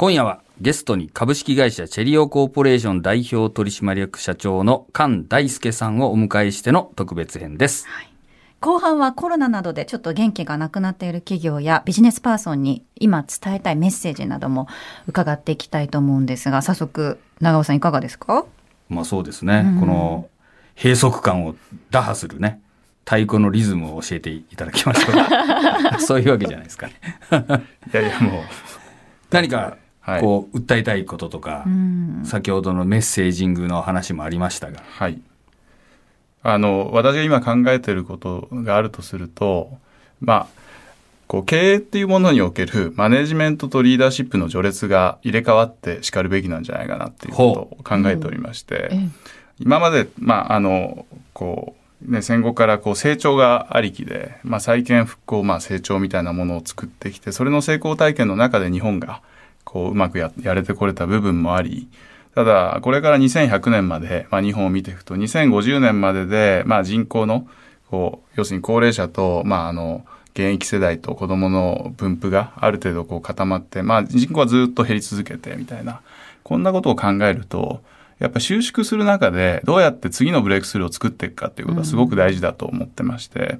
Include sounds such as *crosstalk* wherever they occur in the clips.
今夜はゲストに株式会社チェリオコーポレーション代表取締役社長の菅大輔さんをお迎えしての特別編です。後半はコロナなどでちょっと元気がなくなっている企業やビジネスパーソンに今伝えたいメッセージなども伺っていきたいと思うんですが、早速、長尾さんいかがですか？まあそうですね。この閉塞感を打破するね、太鼓のリズムを教えていただきましょう。*laughs* そういうわけじゃないですかね。いやいやもう何かはいこう訴えたいこととか、うん。先ほどのメッセージングの話もありましたが、はい。あの、私が今考えていることがあるとすると、まあ、こう、経営っていうものにおけるマネジメントとリーダーシップの序列が入れ替わって叱るべきなんじゃないかなっていうことを考えておりまして、え。今まで、まあ、あの、こう、ね、戦後からこう成長がありきで、まあ、再建復興、まあ、成長みたいなものを作ってきて、それの成功体験の中で日本が、こう、うまくやれてこれた部分もあり、ただ、これから2100年まで、まあ、日本を見ていくと、2050年までで、まあ、人口の、こう、要するに高齢者と、まあ、あの、現役世代と子供の分布がある程度こう固まって、まあ、人口はずっと減り続けてみたいな、こんなことを考えると、やっぱ収縮する中でどうやって次のブレイクスルーを作っていくかっていうことはすごく大事だと思ってまして、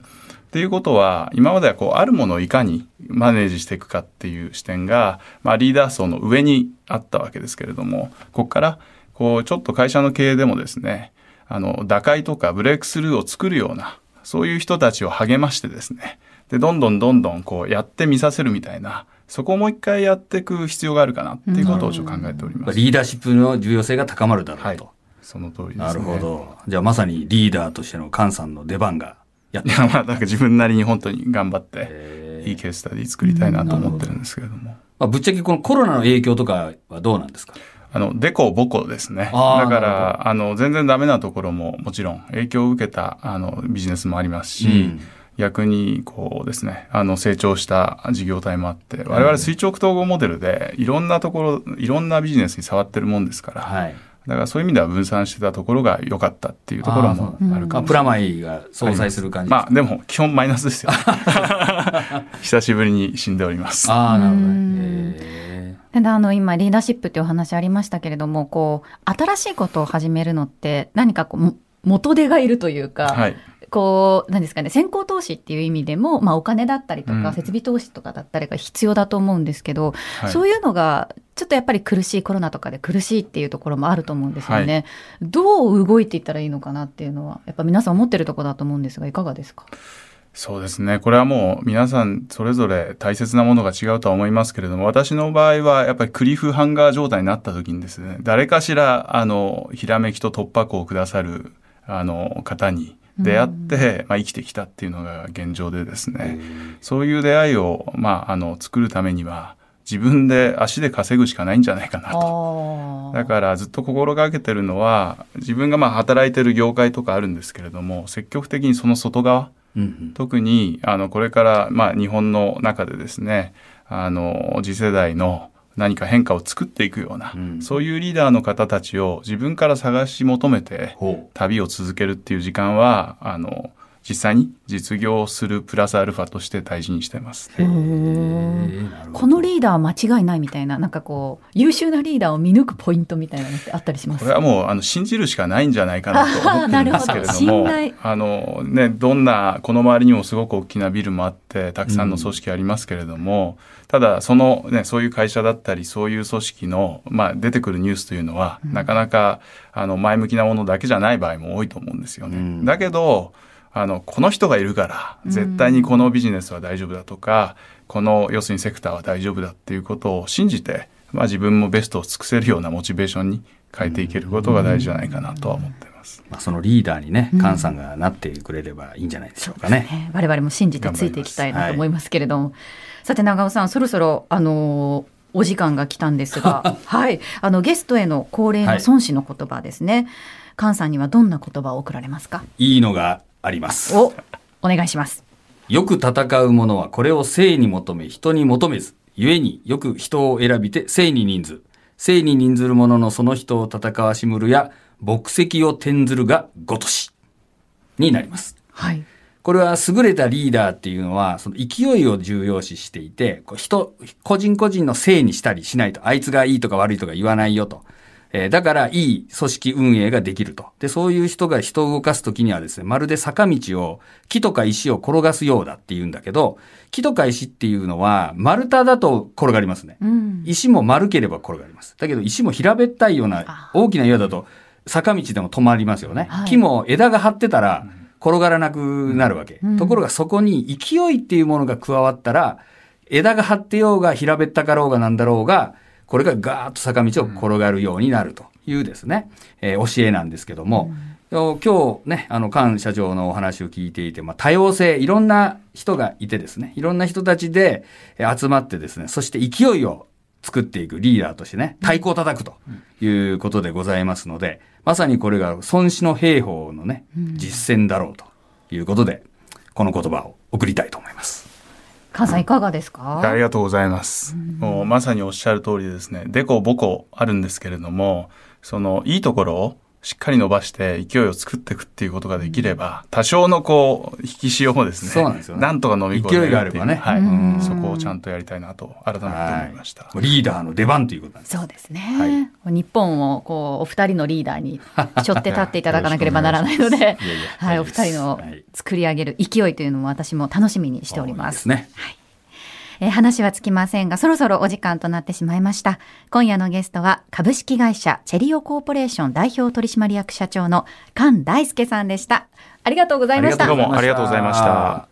っていうことは今まではこうあるものをいかにマネージしていくかっていう視点が、まあ、リーダー層の上にあったわけですけれどもここからこうちょっと会社の経営でもですねあの打開とかブレイクスルーを作るようなそういう人たちを励ましてですねでどんどんどんどんこうやってみさせるみたいなそこをもう一回やっていく必要があるかなっていうことをちょっと考えております。リーダーシップの重要性が高まるだろうと。はいその通りですね。なるほど。じゃあまさにリーダーとしての菅さんの出番がやまあ、なんか自分なりに本当に頑張って、えいいケーススタディ作りたいなと思ってるんですけれども。まあ、ぶっちゃけこのコロナの影響とかはどうなんですか？あの、デコボコですね。だから、あの、全然ダメなところももちろん影響を受けた、あの、ビジネスもありますし、うん。逆に、こうですね、あの、成長した事業体もあって、我々垂直統合モデルで、いろんなところ、いろんなビジネスに触ってるもんですから、はい。だからそういう意味では分散してたところが良かったっていうところもあるかもしれない。あプラマイが相殺する感じまあ、でも、基本マイナスですよ。*laughs* *laughs* 久しぶりに死んでおります。ああ、なるほどうんね。へただあの今リーダーシップっていうお話ありましたけれどもこう新しいことを始めるのって何かこうも元手がいるというか、はい。こう、なんですかね、先行投資っていう意味でも、まあお金だったりとか、うん設備投資とかだったりが必要だと思うんですけど、はいそういうのが、ちょっとやっぱり苦しい、コロナとかで苦しいっていうところもあると思うんですよね。どう動いていったらいいのかなっていうのは、やっぱ皆さん思ってるところだと思うんですが、いかがですか？そうですね。これはもう皆さんそれぞれ大切なものが違うとは思いますけれども、私の場合はやっぱりクリフハンガー状態になった時にですね、誰かしら、あの、ひらめきと突破口をくださる、あの、方に出会って、まあ生きてきたっていうのが現状でですね、そういう出会いを、まあ、あの、作るためには、自分で足で稼ぐしかないんじゃないかなと。あだからずっと心がけてるのは自分がまあ働いてる業界とかあるんですけれども積極的にその外側うんうん。特にあのこれからまあ日本の中でですねあの次世代の何か変化を作っていくような、うん。そういうリーダーの方たちを自分から探し求めてほ旅を続けるっていう時間はあの実際に実業するプラスアルファとして大事にしてます。このリーダーは間違いないみたいな、なんかこう、優秀なリーダーを見抜くポイントみたいなのってあったりします？これはもうあの信じるしかないんじゃないかなと思ってるんですけれどあー *laughs* なるほもど *laughs* 信頼あの、ね、どんなこの周りにもすごく大きなビルもあってたくさんの組織ありますけれども、ただその、ね、そういう会社だったりそういう組織の、まあ、出てくるニュースというのは、なかなかあの前向きなものだけじゃない場合も多いと思うんですよね。うん。だけどあのこの人がいるから絶対にこのビジネスは大丈夫だとか、この要するにセクターは大丈夫だっていうことを信じて、まあ、自分もベストを尽くせるようなモチベーションに変えていけることが大事じゃないかなとは思っています。まあ、そのリーダーにね、うん。菅さんがなってくれればいいんじゃないでしょうかね。ね我々も信じてついていきたいなと思いますけれども、さて長尾さんそろそろあのーお時間が来たんですが。*laughs* はい。あのゲストへの恒例の孫子の言葉ですね、菅さんにはどんな言葉を送られますか？いいのがあります。おお願いしますよく戦う者はこれを性に求め人に求めず、故によく人を選びて性に任ず。性に任ずる者のその人を戦わしむるや、牧石を転ずるがごとし。になります。はいこれは優れたリーダーっていうのは、その勢いを重要視していて、人、個人個人のせいにしたりしないと、あいつがいいとか悪いとか言わないよと。えー、だから、いい組織運営ができると。で、そういう人が人を動かすときにはですね、まるで坂道を木とか石を転がすようだって言うんだけど、木とか石っていうのは、丸太だと転がりますね。うん、石も丸ければ転がります。だけど、石も平べったいような大きな岩だと、坂道でも止まりますよね。はい、木も枝が張ってたら、転がらなくなるわけ。うん、ところがそこに勢いっていうものが加わったら、枝が張ってようが平べったかろうがなんだろうが、これがガーッと坂道を転がるようになるというですね、えー、教えなんですけども、うん、今日ね、あの、菅社長のお話を聞いていて、まあ、多様性、いろんな人がいてですね、いろんな人たちで集まってですね、そして勢いを作っていくリーダーとしてね、太鼓を叩くということでございますので、まさにこれが孫子の兵法のね、実践だろうということで、この言葉を送りたいと思います。菅さんいかがですか？ありがとうございます。もうまさにおっしゃる通りですね。でこぼこあるんですけれども、そのいいところをしっかり伸ばして勢いを作っていくっていうことができれば、多少のこう引き潮もですね、そうなんですよ、ね、なんとか飲み込める勢いがあればね、はい、そこをちゃんとやりたいなと改めて思いました。リーダーの出番ということなんです。そうですね。はい、日本をこうお二人のリーダーに背負って立っていただかなければならないので、はい、お二人の作り上げる勢いというのも私も楽しみにしております。ね。はい。えー、話はつきませんが、そろそろお時間となってしまいました。今夜のゲストは、株式会社チェリオコーポレーション代表取締役社長の菅大輔さんでした。ありがとうございました。どうもありがとうございました。